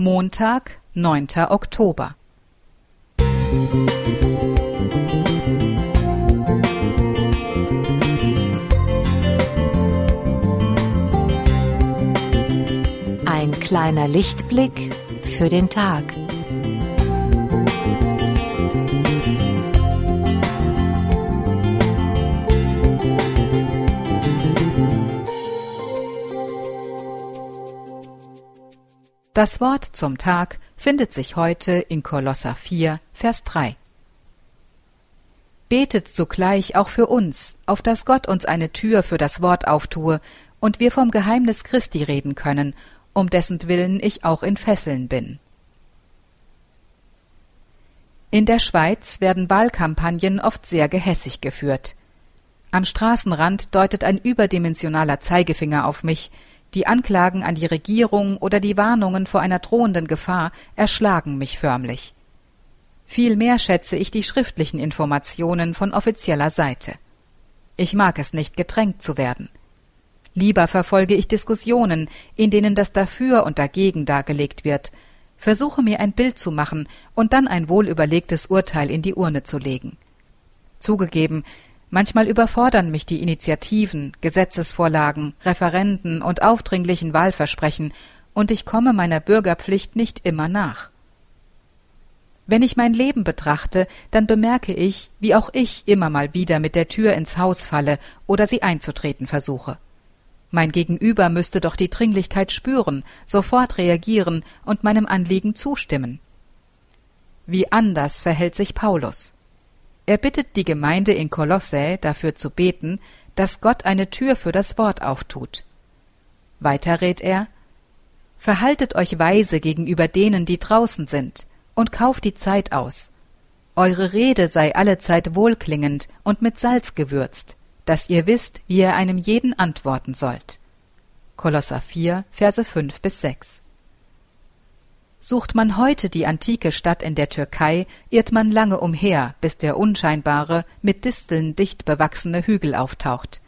Montag, 9. Oktober. Ein kleiner Lichtblick für den Tag. Das Wort zum Tag findet sich heute in Kolosser 4, Vers 3. Betet zugleich auch für uns, auf dass Gott uns eine Tür für das Wort auftue und wir vom Geheimnis Christi reden können, um dessen Willen ich auch in Fesseln bin. In der Schweiz werden Wahlkampagnen oft sehr gehässig geführt. Am Straßenrand deutet ein überdimensionaler Zeigefinger auf mich, die Anklagen an die Regierung oder die Warnungen vor einer drohenden Gefahr erschlagen mich förmlich. Vielmehr schätze ich die schriftlichen Informationen von offizieller Seite. Ich mag es nicht, gedrängt zu werden. Lieber verfolge ich Diskussionen, in denen das Dafür und Dagegen dargelegt wird, versuche mir ein Bild zu machen und dann ein wohlüberlegtes Urteil in die Urne zu legen. Zugegeben, Manchmal überfordern mich die Initiativen, Gesetzesvorlagen, Referenden und aufdringlichen Wahlversprechen, und ich komme meiner Bürgerpflicht nicht immer nach. Wenn ich mein Leben betrachte, dann bemerke ich, wie auch ich immer mal wieder mit der Tür ins Haus falle oder sie einzutreten versuche. Mein Gegenüber müsste doch die Dringlichkeit spüren, sofort reagieren und meinem Anliegen zustimmen. Wie anders verhält sich Paulus. Er bittet die Gemeinde in Kolossä dafür zu beten, dass Gott eine Tür für das Wort auftut. Weiter rät er Verhaltet euch weise gegenüber denen, die draußen sind, und kauft die Zeit aus. Eure Rede sei allezeit wohlklingend und mit Salz gewürzt, dass ihr wisst, wie ihr einem jeden antworten sollt. Kolosser 4, Verse 5 bis 6. Sucht man heute die antike Stadt in der Türkei, irrt man lange umher, bis der unscheinbare, mit Disteln dicht bewachsene Hügel auftaucht.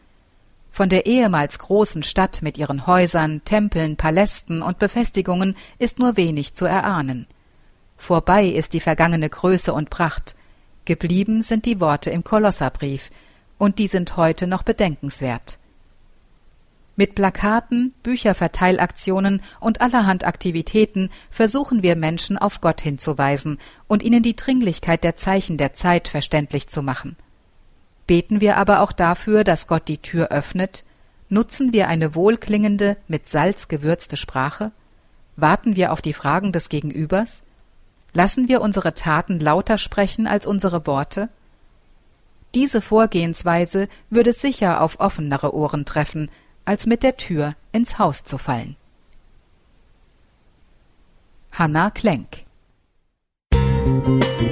Von der ehemals großen Stadt mit ihren Häusern, Tempeln, Palästen und Befestigungen ist nur wenig zu erahnen. Vorbei ist die vergangene Größe und Pracht, geblieben sind die Worte im Kolosserbrief, und die sind heute noch bedenkenswert. Mit Plakaten, Bücherverteilaktionen und allerhand Aktivitäten versuchen wir Menschen auf Gott hinzuweisen und ihnen die Dringlichkeit der Zeichen der Zeit verständlich zu machen. Beten wir aber auch dafür, dass Gott die Tür öffnet? Nutzen wir eine wohlklingende, mit Salz gewürzte Sprache? Warten wir auf die Fragen des Gegenübers? Lassen wir unsere Taten lauter sprechen als unsere Worte? Diese Vorgehensweise würde sicher auf offenere Ohren treffen, als mit der Tür ins Haus zu fallen. Hanna Klenk Musik